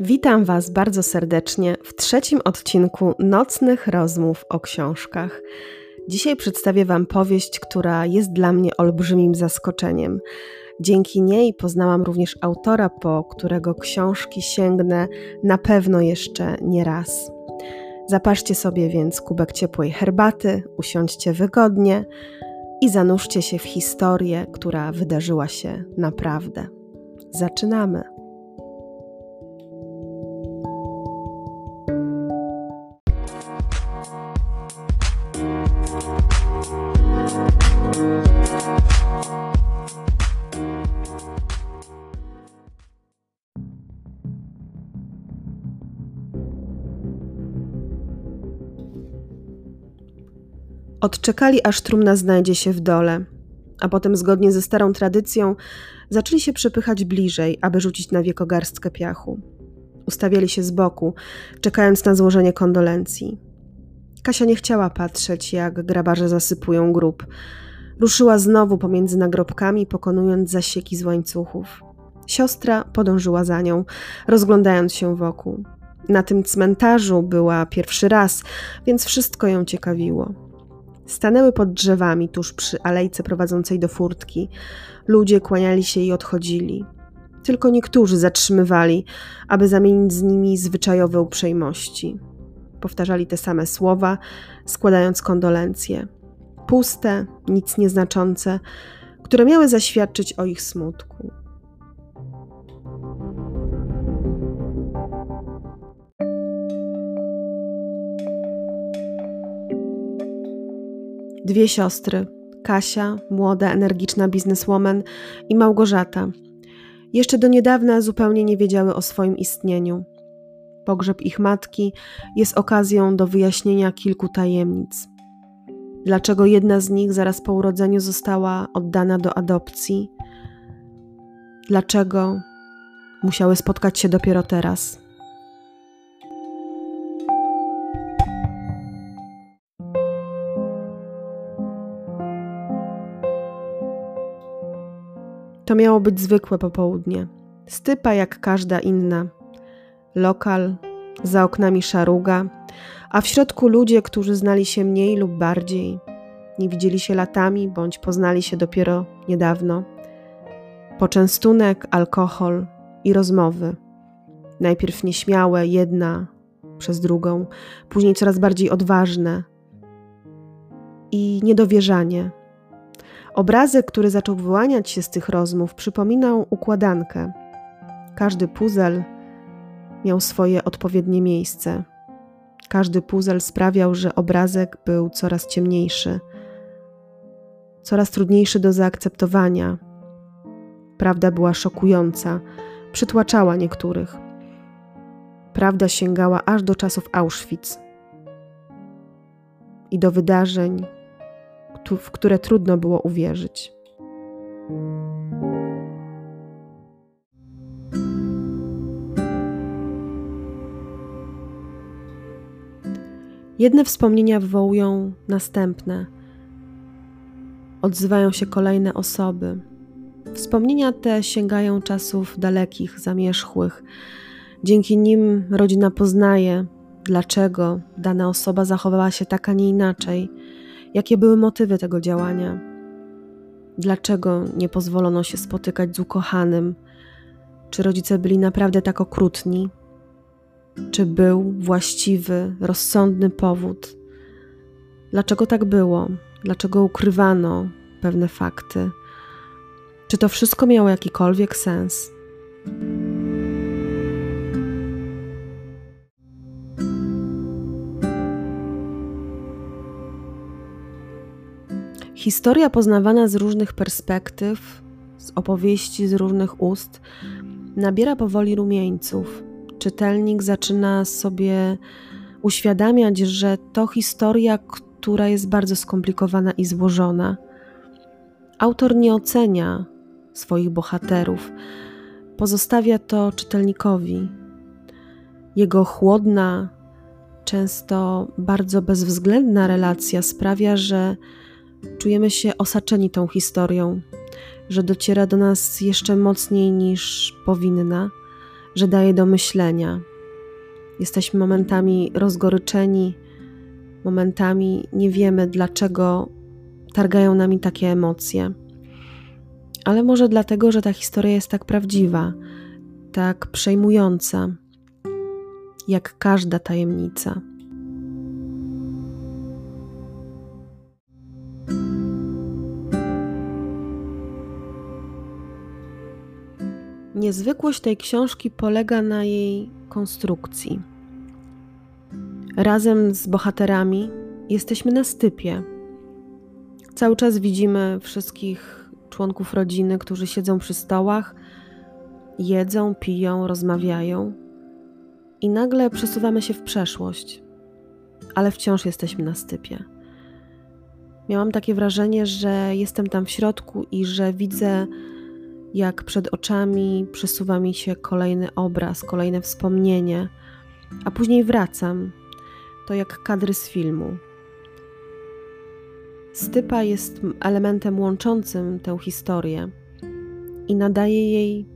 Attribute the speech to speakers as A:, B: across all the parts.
A: Witam Was bardzo serdecznie w trzecim odcinku Nocnych Rozmów o Książkach. Dzisiaj przedstawię Wam powieść, która jest dla mnie olbrzymim zaskoczeniem. Dzięki niej poznałam również autora, po którego książki sięgnę na pewno jeszcze nie raz. Zapaszcie sobie więc kubek ciepłej herbaty, usiądźcie wygodnie i zanurzcie się w historię, która wydarzyła się naprawdę. Zaczynamy. Odczekali, aż trumna znajdzie się w dole, a potem, zgodnie ze starą tradycją, zaczęli się przepychać bliżej, aby rzucić na wieko garstkę piachu. Ustawiali się z boku, czekając na złożenie kondolencji. Kasia nie chciała patrzeć, jak grabarze zasypują grób. Ruszyła znowu pomiędzy nagrobkami, pokonując zasieki z łańcuchów. Siostra podążyła za nią, rozglądając się wokół. Na tym cmentarzu była pierwszy raz, więc wszystko ją ciekawiło. Stanęły pod drzewami tuż przy alejce prowadzącej do furtki. Ludzie kłaniali się i odchodzili. Tylko niektórzy zatrzymywali, aby zamienić z nimi zwyczajowe uprzejmości. Powtarzali te same słowa, składając kondolencje. Puste, nic nieznaczące, które miały zaświadczyć o ich smutku. Dwie siostry, Kasia, młoda, energiczna bizneswoman i Małgorzata. Jeszcze do niedawna zupełnie nie wiedziały o swoim istnieniu. Pogrzeb ich matki jest okazją do wyjaśnienia kilku tajemnic. Dlaczego jedna z nich zaraz po urodzeniu została oddana do adopcji? Dlaczego musiały spotkać się dopiero teraz? To miało być zwykłe popołudnie. Stypa jak każda inna. Lokal, za oknami szaruga, a w środku ludzie, którzy znali się mniej lub bardziej. Nie widzieli się latami bądź poznali się dopiero niedawno. Poczęstunek, alkohol i rozmowy. Najpierw nieśmiałe, jedna przez drugą, później coraz bardziej odważne i niedowierzanie Obrazek, który zaczął wyłaniać się z tych rozmów, przypominał układankę. Każdy puzel miał swoje odpowiednie miejsce. Każdy puzel sprawiał, że obrazek był coraz ciemniejszy, coraz trudniejszy do zaakceptowania. Prawda była szokująca, przytłaczała niektórych. Prawda sięgała aż do czasów Auschwitz i do wydarzeń, w które trudno było uwierzyć. Jedne wspomnienia wywołują następne. Odzywają się kolejne osoby. Wspomnienia te sięgają czasów dalekich, zamierzchłych. Dzięki nim rodzina poznaje, dlaczego dana osoba zachowała się tak, a nie inaczej Jakie były motywy tego działania? Dlaczego nie pozwolono się spotykać z ukochanym? Czy rodzice byli naprawdę tak okrutni? Czy był właściwy, rozsądny powód? Dlaczego tak było? Dlaczego ukrywano pewne fakty? Czy to wszystko miało jakikolwiek sens? Historia poznawana z różnych perspektyw, z opowieści z różnych ust, nabiera powoli rumieńców. Czytelnik zaczyna sobie uświadamiać, że to historia, która jest bardzo skomplikowana i złożona. Autor nie ocenia swoich bohaterów, pozostawia to czytelnikowi. Jego chłodna, często bardzo bezwzględna relacja sprawia, że czujemy się osaczeni tą historią, że dociera do nas jeszcze mocniej niż powinna, że daje do myślenia. Jesteśmy momentami rozgoryczeni, momentami nie wiemy, dlaczego targają nami takie emocje. Ale może dlatego, że ta historia jest tak prawdziwa, tak przejmująca, jak każda tajemnica. Niezwykłość tej książki polega na jej konstrukcji. Razem z bohaterami jesteśmy na stypie. Cały czas widzimy wszystkich członków rodziny, którzy siedzą przy stołach, jedzą, piją, rozmawiają, i nagle przesuwamy się w przeszłość, ale wciąż jesteśmy na stypie. Miałam takie wrażenie, że jestem tam w środku i że widzę jak przed oczami przesuwa mi się kolejny obraz, kolejne wspomnienie, a później wracam. To jak kadry z filmu. Stypa jest elementem łączącym tę historię i nadaje jej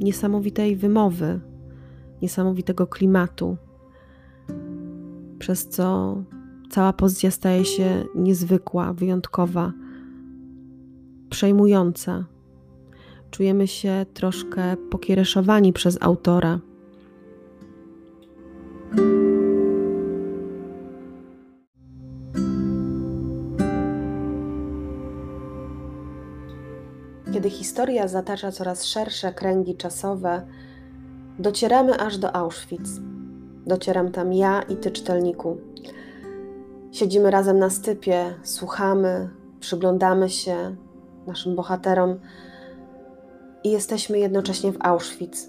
A: niesamowitej wymowy, niesamowitego klimatu, przez co cała pozycja staje się niezwykła, wyjątkowa, przejmująca czujemy się troszkę pokiereszowani przez autora. Kiedy historia zatacza coraz szersze kręgi czasowe, docieramy aż do Auschwitz. Docieram tam ja i ty, czytelniku. Siedzimy razem na stypie, słuchamy, przyglądamy się naszym bohaterom i jesteśmy jednocześnie w Auschwitz,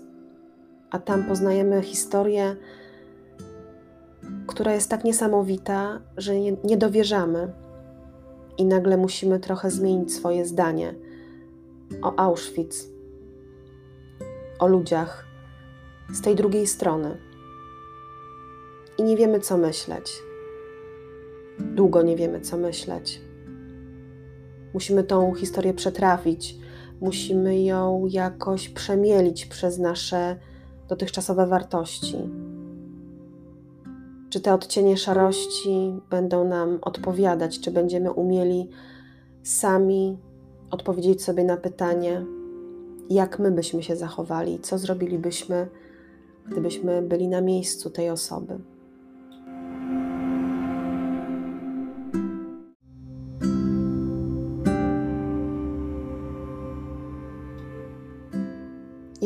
A: a tam poznajemy historię, która jest tak niesamowita, że nie, nie dowierzamy i nagle musimy trochę zmienić swoje zdanie o Auschwitz, o ludziach z tej drugiej strony. I nie wiemy, co myśleć. Długo nie wiemy, co myśleć. Musimy tą historię przetrafić, musimy ją jakoś przemielić przez nasze dotychczasowe wartości. Czy te odcienie szarości będą nam odpowiadać, czy będziemy umieli sami odpowiedzieć sobie na pytanie, jak my byśmy się zachowali, co zrobilibyśmy, gdybyśmy byli na miejscu tej osoby.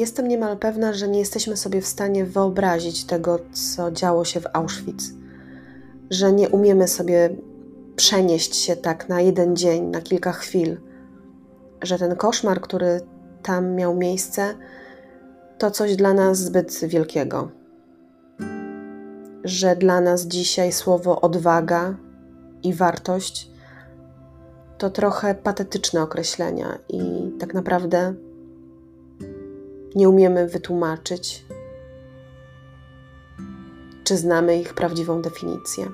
A: Jestem niemal pewna, że nie jesteśmy sobie w stanie wyobrazić tego, co działo się w Auschwitz, że nie umiemy sobie przenieść się tak na jeden dzień, na kilka chwil, że ten koszmar, który tam miał miejsce, to coś dla nas zbyt wielkiego. Że dla nas dzisiaj słowo odwaga i wartość to trochę patetyczne określenia i tak naprawdę nie umiemy wytłumaczyć, czy znamy ich prawdziwą definicję.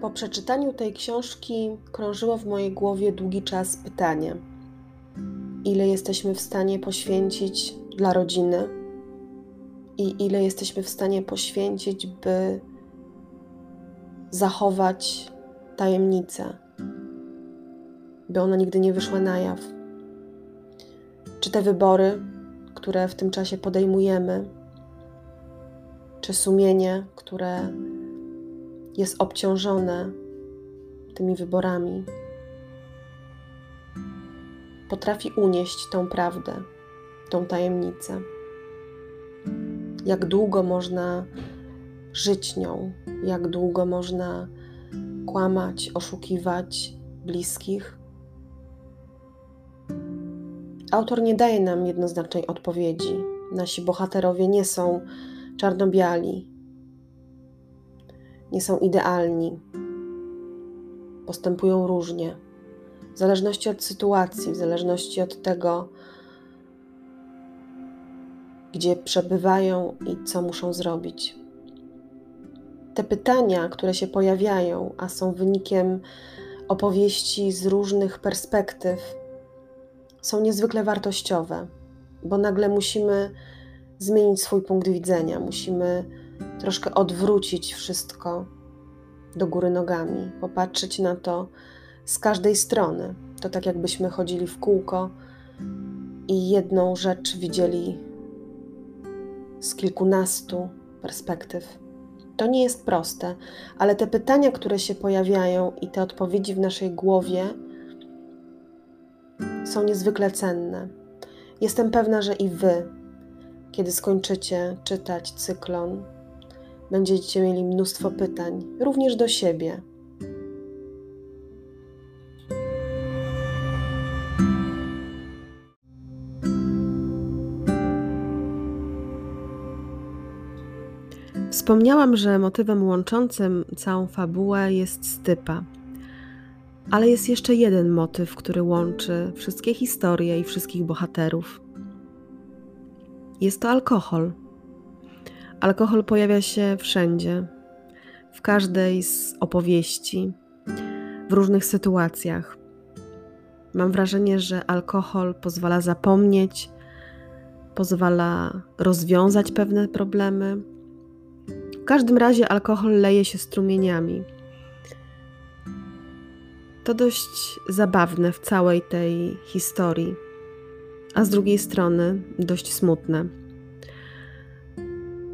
A: Po przeczytaniu tej książki krążyło w mojej głowie długi czas pytanie: ile jesteśmy w stanie poświęcić dla rodziny? I ile jesteśmy w stanie poświęcić, by zachować tajemnicę, by ona nigdy nie wyszła na jaw. Czy te wybory, które w tym czasie podejmujemy, czy sumienie, które jest obciążone tymi wyborami, potrafi unieść tą prawdę, tą tajemnicę jak długo można żyć nią, jak długo można kłamać, oszukiwać bliskich. Autor nie daje nam jednoznacznej odpowiedzi. Nasi bohaterowie nie są czarno-biali, nie są idealni, postępują różnie, w zależności od sytuacji, w zależności od tego, gdzie przebywają i co muszą zrobić. Te pytania, które się pojawiają, a są wynikiem opowieści z różnych perspektyw, są niezwykle wartościowe, bo nagle musimy zmienić swój punkt widzenia, musimy troszkę odwrócić wszystko do góry nogami, popatrzeć na to z każdej strony. To tak jakbyśmy chodzili w kółko i jedną rzecz widzieli z kilkunastu perspektyw. To nie jest proste, ale te pytania, które się pojawiają i te odpowiedzi w naszej głowie są niezwykle cenne. Jestem pewna, że i Wy, kiedy skończycie czytać cyklon, będziecie mieli mnóstwo pytań, również do siebie. Wspomniałam, że motywem łączącym całą fabułę jest stypa. Ale jest jeszcze jeden motyw, który łączy wszystkie historie i wszystkich bohaterów. Jest to alkohol. Alkohol pojawia się wszędzie, w każdej z opowieści, w różnych sytuacjach. Mam wrażenie, że alkohol pozwala zapomnieć, pozwala rozwiązać pewne problemy. W każdym razie alkohol leje się strumieniami. To dość zabawne w całej tej historii, a z drugiej strony dość smutne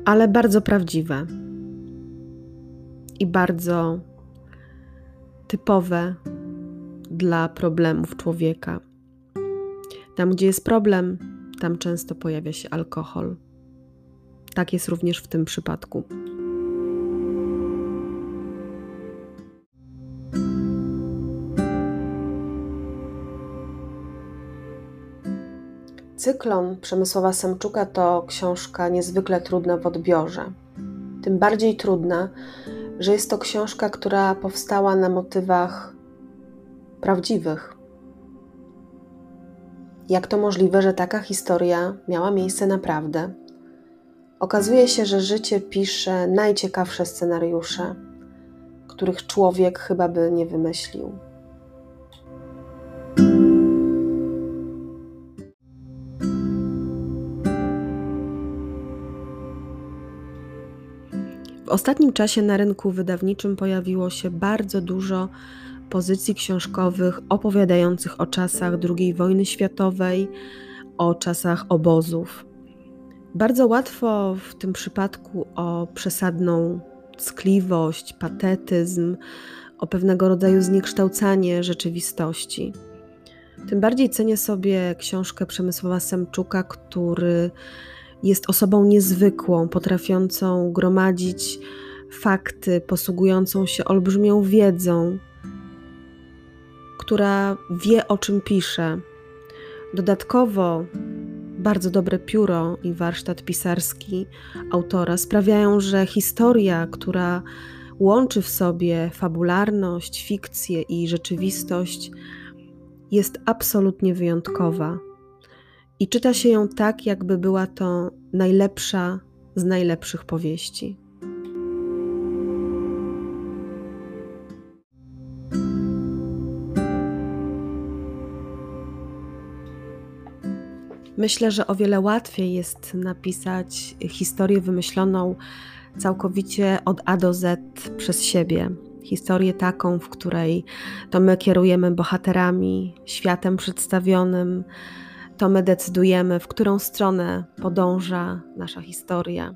A: ale bardzo prawdziwe i bardzo typowe dla problemów człowieka. Tam, gdzie jest problem, tam często pojawia się alkohol. Tak jest również w tym przypadku. Cyklon Przemysława Semczuka to książka niezwykle trudna w odbiorze. Tym bardziej trudna, że jest to książka, która powstała na motywach prawdziwych. Jak to możliwe, że taka historia miała miejsce naprawdę? Okazuje się, że życie pisze najciekawsze scenariusze, których człowiek chyba by nie wymyślił. W ostatnim czasie na rynku wydawniczym pojawiło się bardzo dużo pozycji książkowych opowiadających o czasach II wojny światowej, o czasach obozów. Bardzo łatwo w tym przypadku o przesadną ckliwość, patetyzm, o pewnego rodzaju zniekształcanie rzeczywistości. Tym bardziej cenię sobie książkę Przemysława Semczuka, który jest osobą niezwykłą, potrafiącą gromadzić fakty, posługującą się olbrzymią wiedzą, która wie o czym pisze. Dodatkowo bardzo dobre pióro i warsztat pisarski autora sprawiają, że historia, która łączy w sobie fabularność, fikcję i rzeczywistość, jest absolutnie wyjątkowa i czyta się ją tak, jakby była to najlepsza z najlepszych powieści. Myślę, że o wiele łatwiej jest napisać historię wymyśloną całkowicie od A do Z przez siebie. Historię taką, w której to my kierujemy bohaterami, światem przedstawionym, to my decydujemy, w którą stronę podąża nasza historia.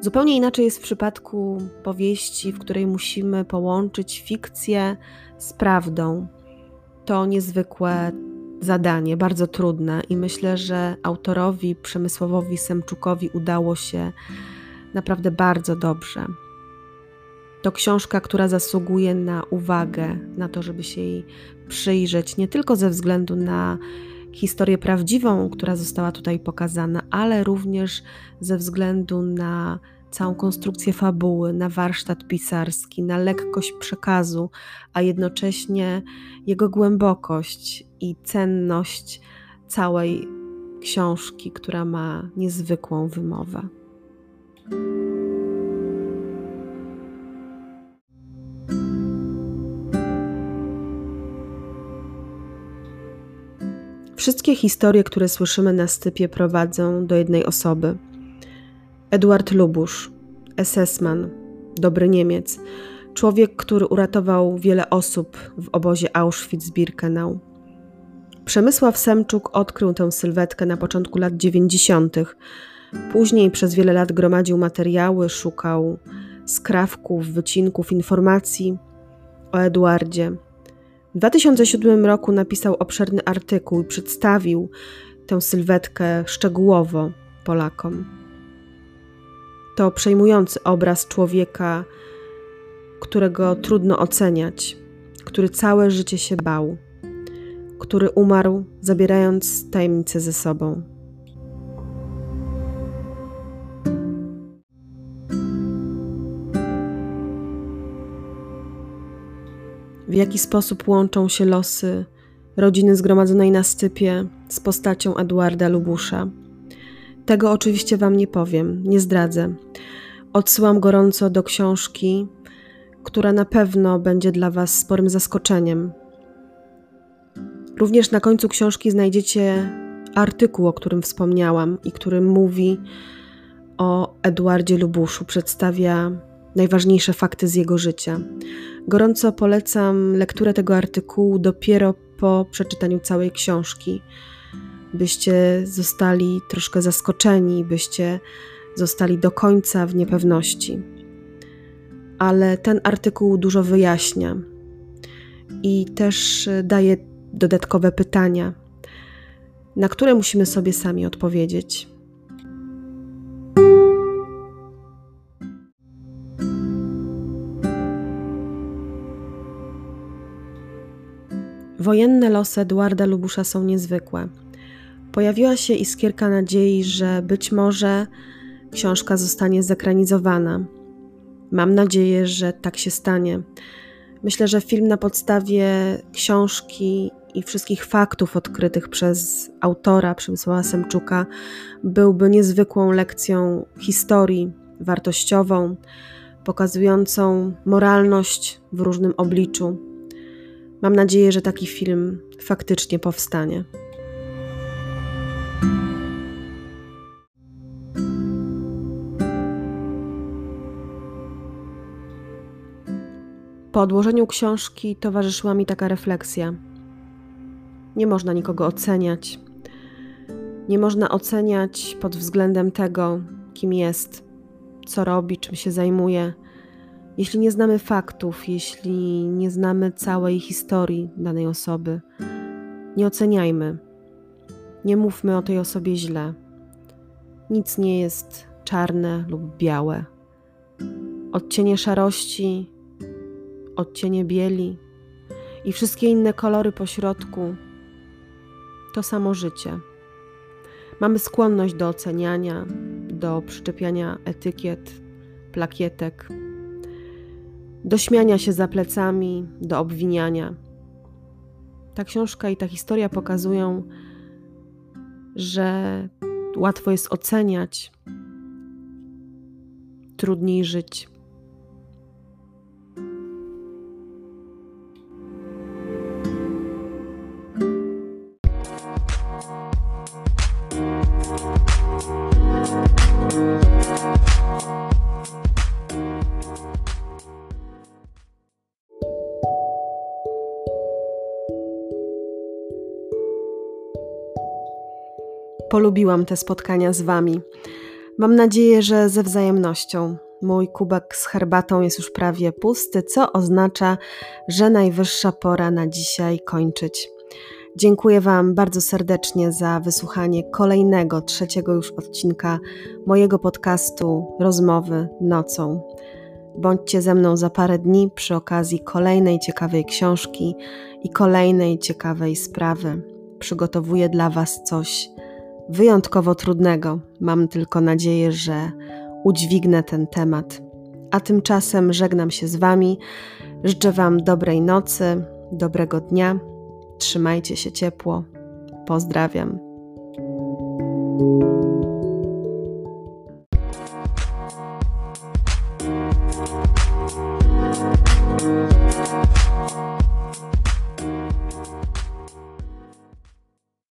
A: Zupełnie inaczej jest w przypadku powieści, w której musimy połączyć fikcję z prawdą. To niezwykłe zadanie, bardzo trudne, i myślę, że autorowi Przemysławowi Semczukowi udało się naprawdę bardzo dobrze. To książka, która zasługuje na uwagę, na to, żeby się jej przyjrzeć, nie tylko ze względu na historię prawdziwą, która została tutaj pokazana, ale również ze względu na całą konstrukcję fabuły, na warsztat pisarski, na lekkość przekazu, a jednocześnie jego głębokość i cenność całej książki, która ma niezwykłą wymowę. Wszystkie historie, które słyszymy na stypie, prowadzą do jednej osoby. Eduard Lubusz, SS-man, dobry Niemiec, człowiek, który uratował wiele osób w obozie Auschwitz-Birkenau. Przemysław Semczuk odkrył tę sylwetkę na początku lat 90. Później przez wiele lat gromadził materiały, szukał skrawków, wycinków, informacji o Eduardzie. W 2007 roku napisał obszerny artykuł i przedstawił tę sylwetkę szczegółowo Polakom. To przejmujący obraz człowieka, którego trudno oceniać, który całe życie się bał, który umarł, zabierając tajemnicę ze sobą. W jaki sposób łączą się losy rodziny zgromadzonej na stypie z postacią Eduarda Lubusza. Tego oczywiście Wam nie powiem, nie zdradzę. Odsyłam gorąco do książki, która na pewno będzie dla Was sporym zaskoczeniem. Również na końcu książki znajdziecie artykuł, o którym wspomniałam i który mówi o Eduardzie Lubuszu, przedstawia najważniejsze fakty z jego życia. Gorąco polecam lekturę tego artykułu dopiero po przeczytaniu całej książki, byście zostali troszkę zaskoczeni, byście zostali do końca w niepewności. Ale ten artykuł dużo wyjaśnia i też daje dodatkowe pytania, na które musimy sobie sami odpowiedzieć. Wojenne losy Eduarda Lubusza są niezwykłe. Pojawiła się iskierka nadziei, że być może książka zostanie zekranizowana. Mam nadzieję, że tak się stanie. Myślę, że film na podstawie książki i wszystkich faktów odkrytych przez autora Przemysława Semczuka byłby niezwykłą lekcją historii wartościową, pokazującą moralność w różnym obliczu Mam nadzieję, że taki film faktycznie powstanie. Po odłożeniu książki towarzyszyła mi taka refleksja. Nie można nikogo oceniać. Nie można oceniać pod względem tego, kim jest, co robi, czym się zajmuje jeśli nie znamy faktów, jeśli nie znamy całej historii danej osoby, nie oceniajmy, nie mówmy o tej osobie źle. Nic nie jest czarne lub białe. Odcienie szarości, odcienie bieli i wszystkie inne kolory pośrodku to samo życie. Mamy skłonność do oceniania, do przyczepiania etykiet, plakietek, do śmiania się za plecami, do obwiniania. Ta książka i ta historia pokazują, że łatwo jest oceniać, trudniej żyć. Polubiłam te spotkania z Wami. Mam nadzieję, że ze wzajemnością. Mój kubek z herbatą jest już prawie pusty, co oznacza, że najwyższa pora na dzisiaj kończyć. Dziękuję Wam bardzo serdecznie za wysłuchanie kolejnego, trzeciego już odcinka mojego podcastu Rozmowy nocą. Bądźcie ze mną za parę dni przy okazji kolejnej ciekawej książki i kolejnej ciekawej sprawy. Przygotowuję dla Was coś wyjątkowo trudnego. Mam tylko nadzieję, że udźwignę ten temat. A tymczasem żegnam się z Wami. Życzę Wam dobrej nocy, dobrego dnia. Trzymajcie się ciepło. Pozdrawiam.